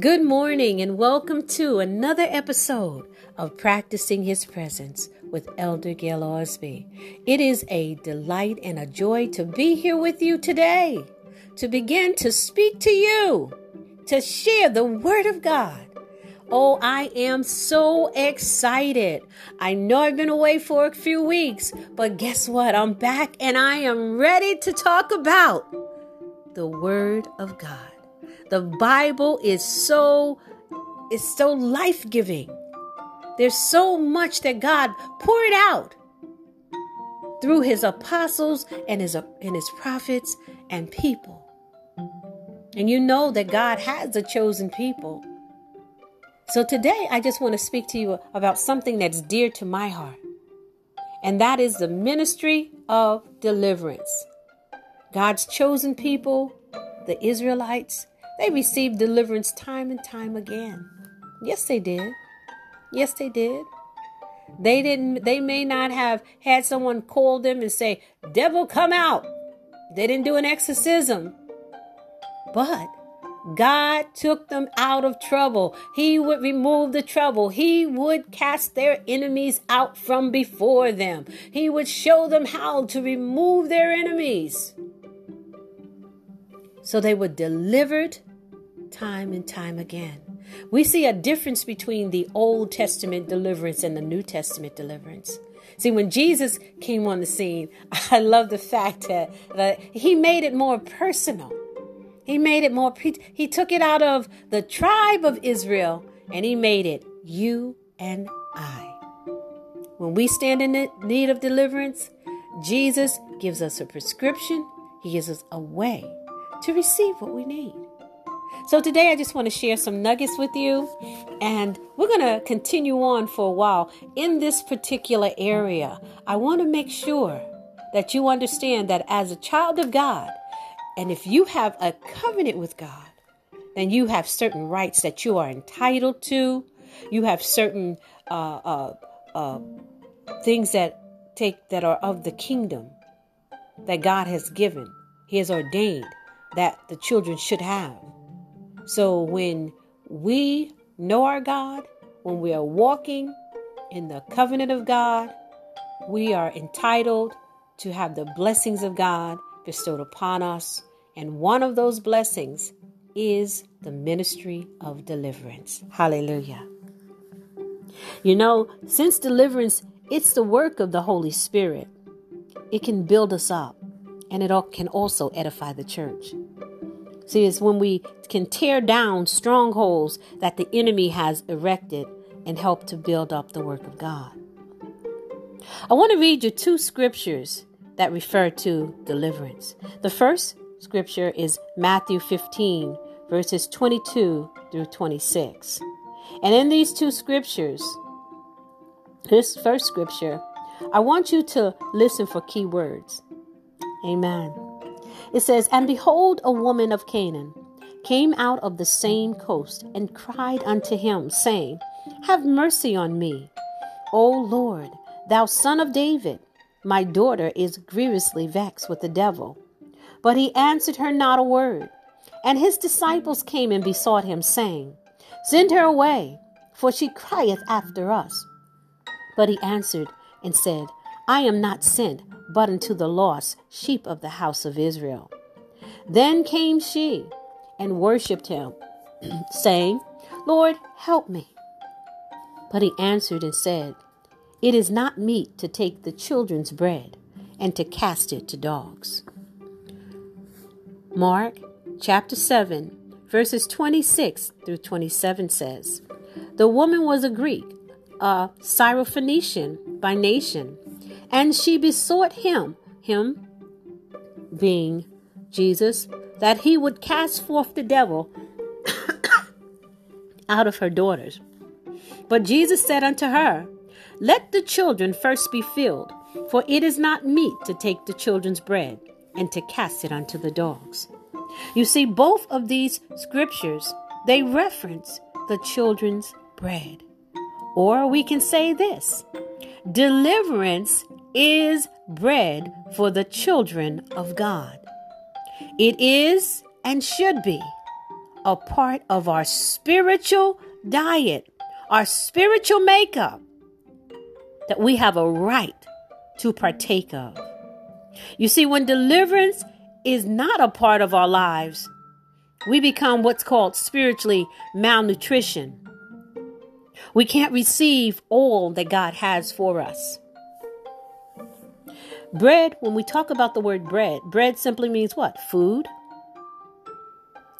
Good morning and welcome to another episode of Practicing His Presence with Elder Gail Ausby. It is a delight and a joy to be here with you today, to begin to speak to you, to share the Word of God. Oh, I am so excited. I know I've been away for a few weeks, but guess what? I'm back and I am ready to talk about the Word of God. The Bible is so is so life-giving. There's so much that God poured out through his apostles and his and his prophets and people. And you know that God has a chosen people. So today I just want to speak to you about something that's dear to my heart. And that is the ministry of deliverance. God's chosen people, the Israelites, they received deliverance time and time again. Yes, they did. Yes, they did. They didn't they may not have had someone call them and say, "Devil, come out." They didn't do an exorcism. But God took them out of trouble. He would remove the trouble. He would cast their enemies out from before them. He would show them how to remove their enemies. So they were delivered time and time again. We see a difference between the Old Testament deliverance and the New Testament deliverance. See, when Jesus came on the scene, I love the fact that, that he made it more personal. He made it more, he took it out of the tribe of Israel and he made it you and I. When we stand in need of deliverance, Jesus gives us a prescription, he gives us a way to receive what we need. So today I just want to share some nuggets with you, and we're going to continue on for a while in this particular area. I want to make sure that you understand that as a child of God, and if you have a covenant with God, then you have certain rights that you are entitled to. You have certain uh, uh, uh, things that take that are of the kingdom that God has given. He has ordained that the children should have. So when we know our God, when we are walking in the covenant of God, we are entitled to have the blessings of God bestowed upon us. And one of those blessings is the ministry of deliverance. Hallelujah. You know, since deliverance, it's the work of the Holy Spirit, it can build us up and it can also edify the church. See, it's when we can tear down strongholds that the enemy has erected and help to build up the work of God. I want to read you two scriptures that refer to deliverance. The first scripture is Matthew 15, verses 22 through 26. And in these two scriptures, this first scripture, I want you to listen for key words. Amen. It says, And behold, a woman of Canaan came out of the same coast and cried unto him, saying, Have mercy on me, O Lord, thou son of David. My daughter is grievously vexed with the devil. But he answered her not a word. And his disciples came and besought him, saying, Send her away, for she crieth after us. But he answered and said, I am not sent but unto the lost sheep of the house of Israel. Then came she and worshipped him, saying, Lord, help me. But he answered and said, It is not meet to take the children's bread and to cast it to dogs. Mark chapter 7, verses 26 through 27 says, The woman was a Greek, a Syrophoenician by nation and she besought him, him being Jesus, that he would cast forth the devil out of her daughters. But Jesus said unto her, Let the children first be filled, for it is not meet to take the children's bread and to cast it unto the dogs. You see, both of these scriptures, they reference the children's bread. Or we can say this deliverance is bread for the children of God. It is and should be a part of our spiritual diet, our spiritual makeup that we have a right to partake of. You see, when deliverance is not a part of our lives, we become what's called spiritually malnutrition. We can't receive all that God has for us. Bread, when we talk about the word bread, bread simply means what? Food.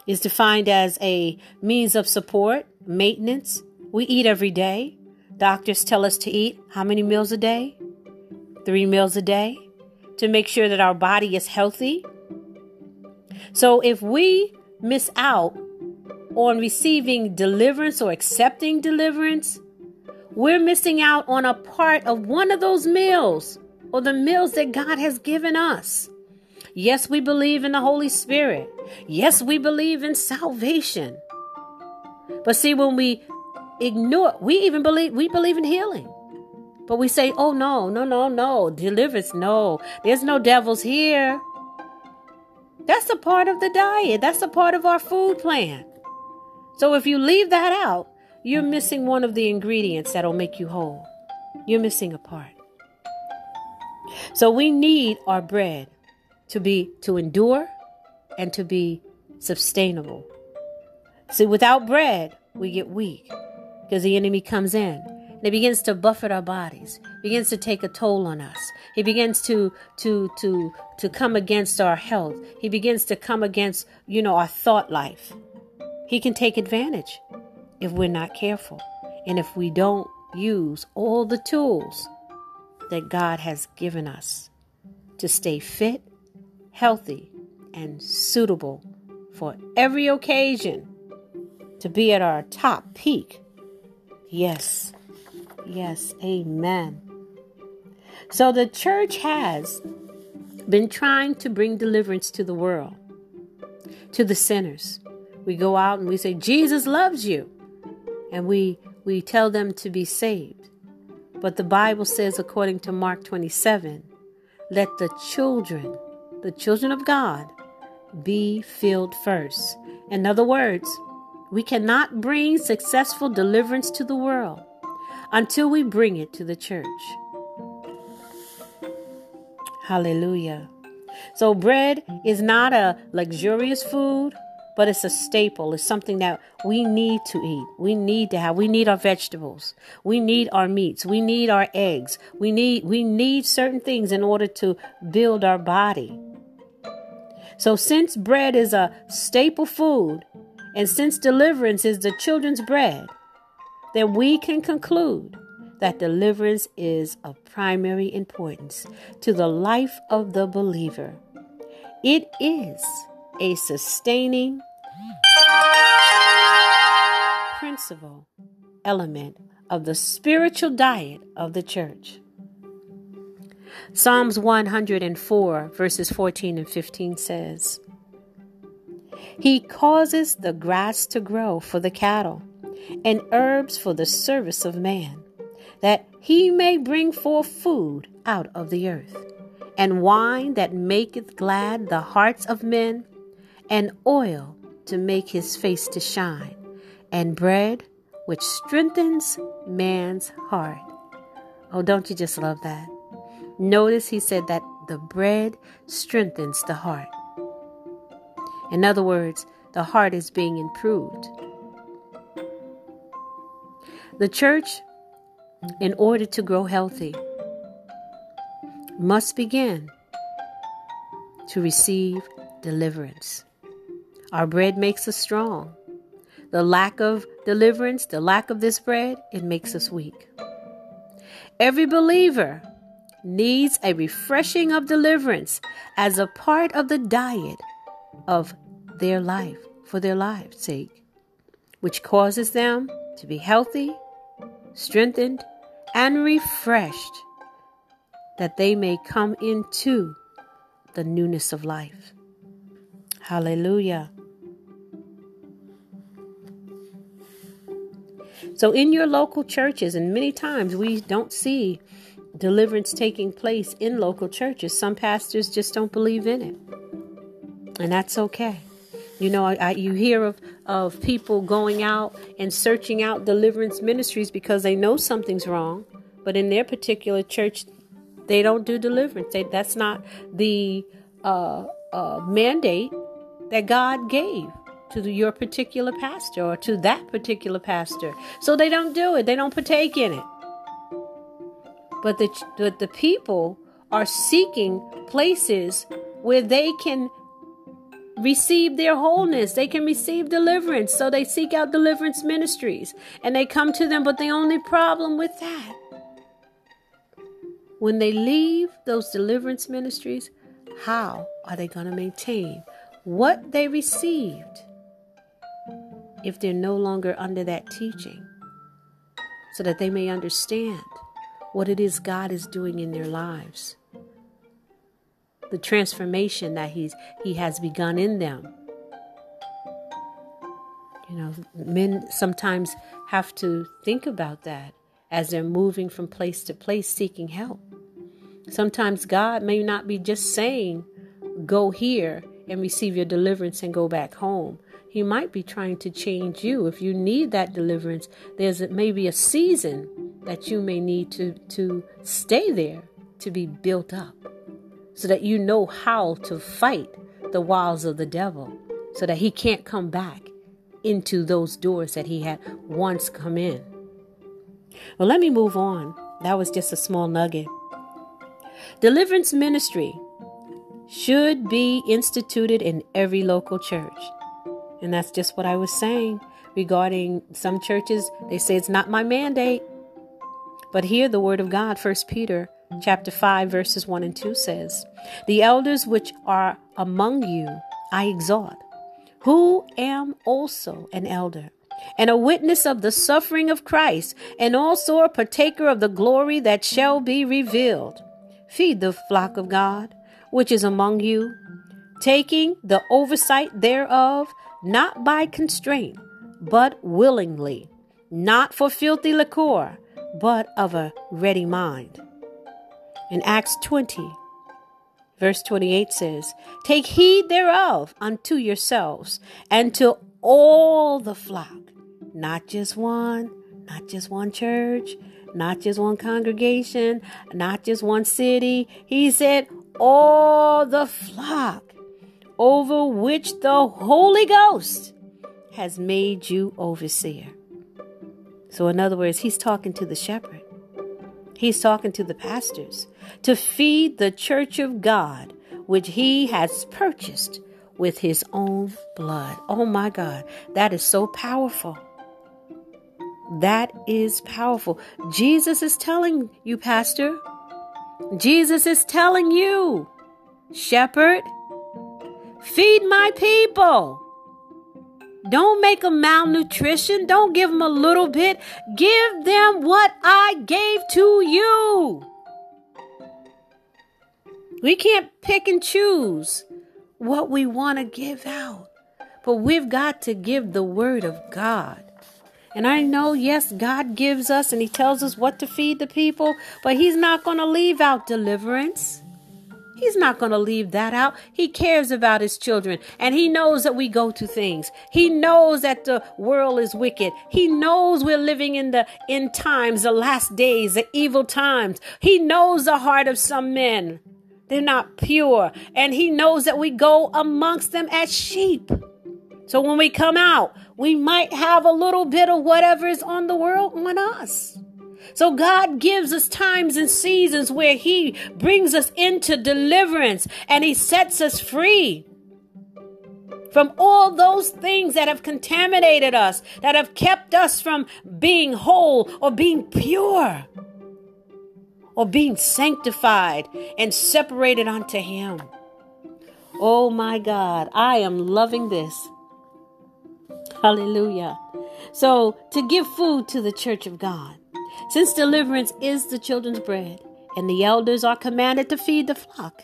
Is defined as a means of support, maintenance. We eat every day. Doctors tell us to eat how many meals a day? Three meals a day to make sure that our body is healthy. So if we miss out on receiving deliverance or accepting deliverance, we're missing out on a part of one of those meals or the meals that God has given us. Yes, we believe in the Holy Spirit. Yes, we believe in salvation. But see, when we ignore, we even believe, we believe in healing. But we say, oh no, no, no, no, deliverance, no. There's no devils here. That's a part of the diet. That's a part of our food plan. So if you leave that out, you're missing one of the ingredients that'll make you whole. You're missing a part. So we need our bread to be to endure and to be sustainable. See, without bread, we get weak because the enemy comes in and he begins to buffet our bodies, begins to take a toll on us. He begins to to to to come against our health. He begins to come against, you know, our thought life. He can take advantage if we're not careful and if we don't use all the tools that God has given us to stay fit, healthy, and suitable for every occasion to be at our top peak. Yes, yes, amen. So the church has been trying to bring deliverance to the world, to the sinners. We go out and we say, Jesus loves you. And we, we tell them to be saved. But the Bible says, according to Mark 27, let the children, the children of God, be filled first. In other words, we cannot bring successful deliverance to the world until we bring it to the church. Hallelujah. So, bread is not a luxurious food, but it's a staple. It's something that we need to eat. We need to have. We need our vegetables. We need our meats. We need our eggs. We need we need certain things in order to build our body. So since bread is a staple food and since deliverance is the children's bread, then we can conclude that deliverance is of primary importance to the life of the believer. It is a sustaining principle element of the spiritual diet of the church. Psalms 104, verses 14 and 15 says, He causes the grass to grow for the cattle, and herbs for the service of man, that he may bring forth food out of the earth, and wine that maketh glad the hearts of men, and oil to make his face to shine, and bread which strengthens man's heart. Oh, don't you just love that? Notice he said that the bread strengthens the heart. In other words, the heart is being improved. The church, in order to grow healthy, must begin to receive deliverance. Our bread makes us strong. The lack of deliverance, the lack of this bread, it makes us weak. Every believer needs a refreshing of deliverance as a part of the diet of their life, for their lives' sake, which causes them to be healthy, strengthened, and refreshed, that they may come into the newness of life. Hallelujah. So, in your local churches, and many times we don't see deliverance taking place in local churches. Some pastors just don't believe in it, and that's okay. You know, I, I, you hear of of people going out and searching out deliverance ministries because they know something's wrong, but in their particular church, they don't do deliverance. They, that's not the uh, uh, mandate that God gave to your particular pastor or to that particular pastor. So they don't do it. They don't partake in it. But the but the people are seeking places where they can receive their wholeness. They can receive deliverance. So they seek out deliverance ministries and they come to them. But the only problem with that, when they leave those deliverance ministries, how are they going to maintain what they received if they're no longer under that teaching? So that they may understand what it is God is doing in their lives the transformation that he's he has begun in them. You know, men sometimes have to think about that as they're moving from place to place seeking help. Sometimes God may not be just saying, go here and receive your deliverance and go back home. He might be trying to change you. If you need that deliverance, there's maybe a season that you may need to, to stay there to be built up so that you know how to fight the wiles of the devil so that he can't come back into those doors that he had once come in. Well, let me move on. That was just a small nugget. Deliverance ministry should be instituted in every local church. And that's just what I was saying regarding some churches. They say it's not my mandate. But hear the word of God, First Peter chapter 5 verses 1 and 2 says, "The elders which are among you I exhort, who am also an elder, and a witness of the suffering of Christ, and also a partaker of the glory that shall be revealed. Feed the flock of God, which is among you, taking the oversight thereof, not by constraint, but willingly, not for filthy liquor, but of a ready mind." In Acts 20, verse 28 says, Take heed thereof unto yourselves and to all the flock, not just one, not just one church, not just one congregation, not just one city. He said, All the flock over which the Holy Ghost has made you overseer. So, in other words, he's talking to the shepherd. He's talking to the pastors to feed the church of God, which he has purchased with his own blood. Oh my God, that is so powerful. That is powerful. Jesus is telling you, Pastor. Jesus is telling you, Shepherd, feed my people. Don't make them malnutrition. Don't give them a little bit. Give them what I gave to you. We can't pick and choose what we want to give out, but we've got to give the word of God. And I know, yes, God gives us and He tells us what to feed the people, but He's not going to leave out deliverance. He's not going to leave that out. He cares about his children and he knows that we go to things. He knows that the world is wicked. He knows we're living in the end times, the last days, the evil times. He knows the heart of some men. They're not pure. And he knows that we go amongst them as sheep. So when we come out, we might have a little bit of whatever is on the world on us. So God gives us times and seasons where He brings us into deliverance and He sets us free from all those things that have contaminated us, that have kept us from being whole or being pure or being sanctified and separated unto Him. Oh my God, I am loving this. Hallelujah. So, to give food to the church of God, since deliverance is the children's bread, and the elders are commanded to feed the flock,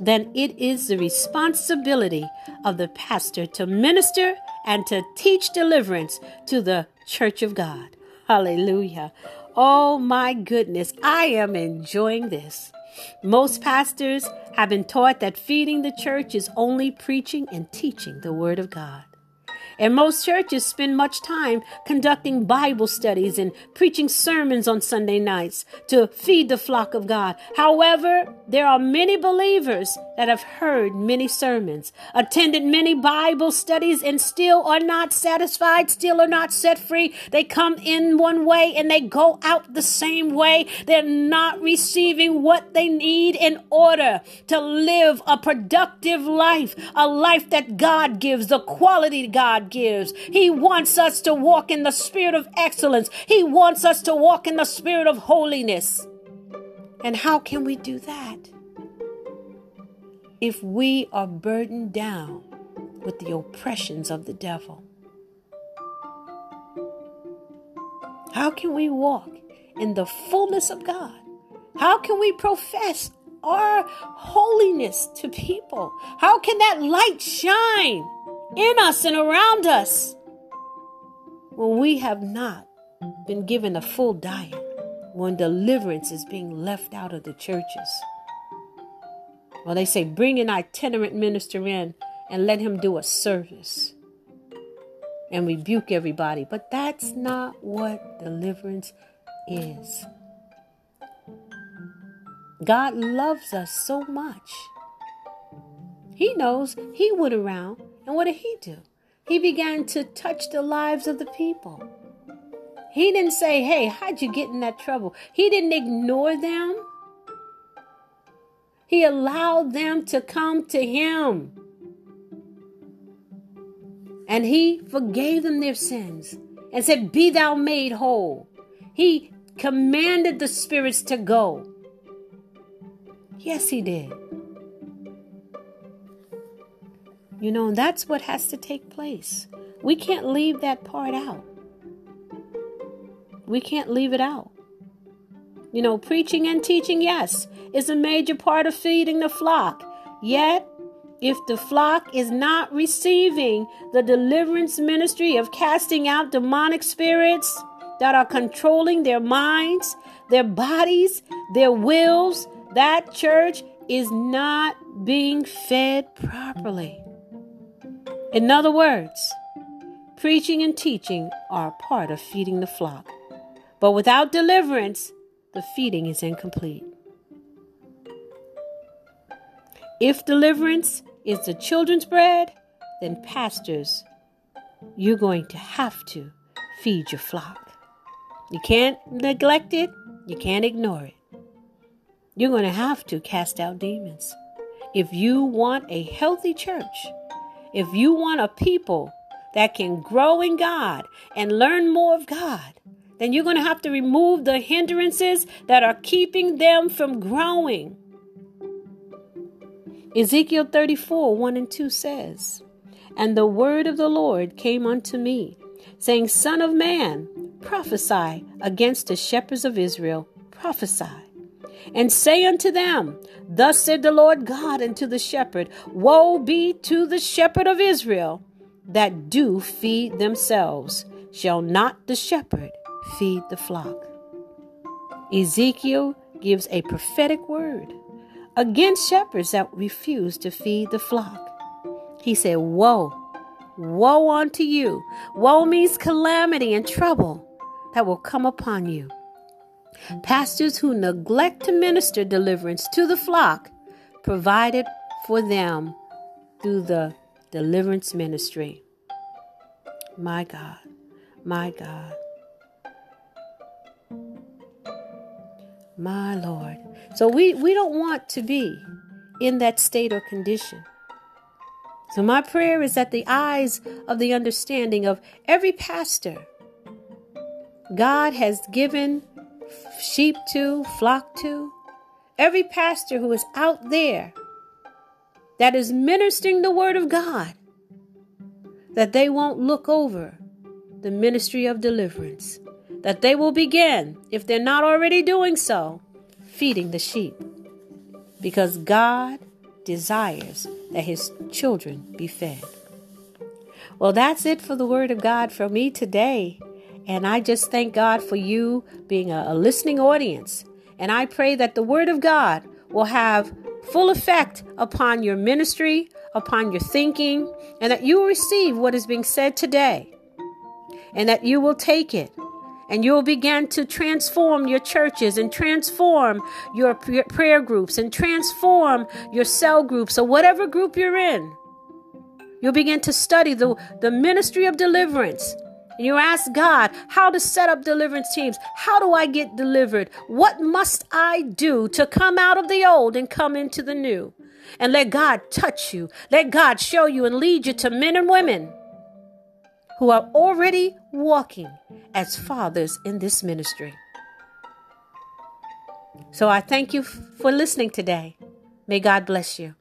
then it is the responsibility of the pastor to minister and to teach deliverance to the church of God. Hallelujah. Oh my goodness, I am enjoying this. Most pastors have been taught that feeding the church is only preaching and teaching the Word of God. And most churches spend much time conducting Bible studies and preaching sermons on Sunday nights to feed the flock of God. However, there are many believers that have heard many sermons, attended many Bible studies, and still are not satisfied, still are not set free. They come in one way and they go out the same way. They're not receiving what they need in order to live a productive life, a life that God gives, the quality God gives. He wants us to walk in the spirit of excellence. He wants us to walk in the spirit of holiness. And how can we do that? If we are burdened down with the oppressions of the devil. How can we walk in the fullness of God? How can we profess our holiness to people? How can that light shine in us and around us when we have not been given a full diet, when deliverance is being left out of the churches? Well, they say bring an itinerant minister in and let him do a service and rebuke everybody. But that's not what deliverance is. God loves us so much. He knows he went around, and what did he do? He began to touch the lives of the people. He didn't say, Hey, how'd you get in that trouble? He didn't ignore them. He allowed them to come to him. And he forgave them their sins and said, Be thou made whole. He commanded the spirits to go. Yes, he did. You know, that's what has to take place. We can't leave that part out. We can't leave it out. You know, preaching and teaching, yes, is a major part of feeding the flock. Yet, if the flock is not receiving the deliverance ministry of casting out demonic spirits that are controlling their minds, their bodies, their wills, that church is not being fed properly. In other words, preaching and teaching are part of feeding the flock. But without deliverance, the feeding is incomplete. If deliverance is the children's bread, then pastors, you're going to have to feed your flock. You can't neglect it, you can't ignore it. You're going to have to cast out demons. If you want a healthy church, if you want a people that can grow in God and learn more of God, then you're going to have to remove the hindrances that are keeping them from growing. Ezekiel 34 1 and 2 says, And the word of the Lord came unto me, saying, Son of man, prophesy against the shepherds of Israel, prophesy and say unto them, Thus said the Lord God unto the shepherd, Woe be to the shepherd of Israel that do feed themselves. Shall not the shepherd feed the flock? Ezekiel gives a prophetic word against shepherds that refuse to feed the flock. He said, Woe, woe unto you. Woe means calamity and trouble that will come upon you. Pastors who neglect to minister deliverance to the flock provided for them through the deliverance ministry. My God, my God, my Lord. So we, we don't want to be in that state or condition. So my prayer is that the eyes of the understanding of every pastor God has given sheep to, flock to. Every pastor who is out there that is ministering the word of God, that they won't look over the ministry of deliverance, that they will begin, if they're not already doing so, feeding the sheep. Because God desires that his children be fed. Well, that's it for the word of God for me today. And I just thank God for you being a, a listening audience. And I pray that the Word of God will have full effect upon your ministry, upon your thinking, and that you will receive what is being said today, and that you will take it and you'll begin to transform your churches and transform your prayer groups and transform your cell groups or whatever group you're in. You'll begin to study the, the ministry of deliverance. And you ask God how to set up deliverance teams. How do I get delivered? What must I do to come out of the old and come into the new? And let God touch you. Let God show you and lead you to men and women who are already walking as fathers in this ministry. So I thank you for listening today. May God bless you.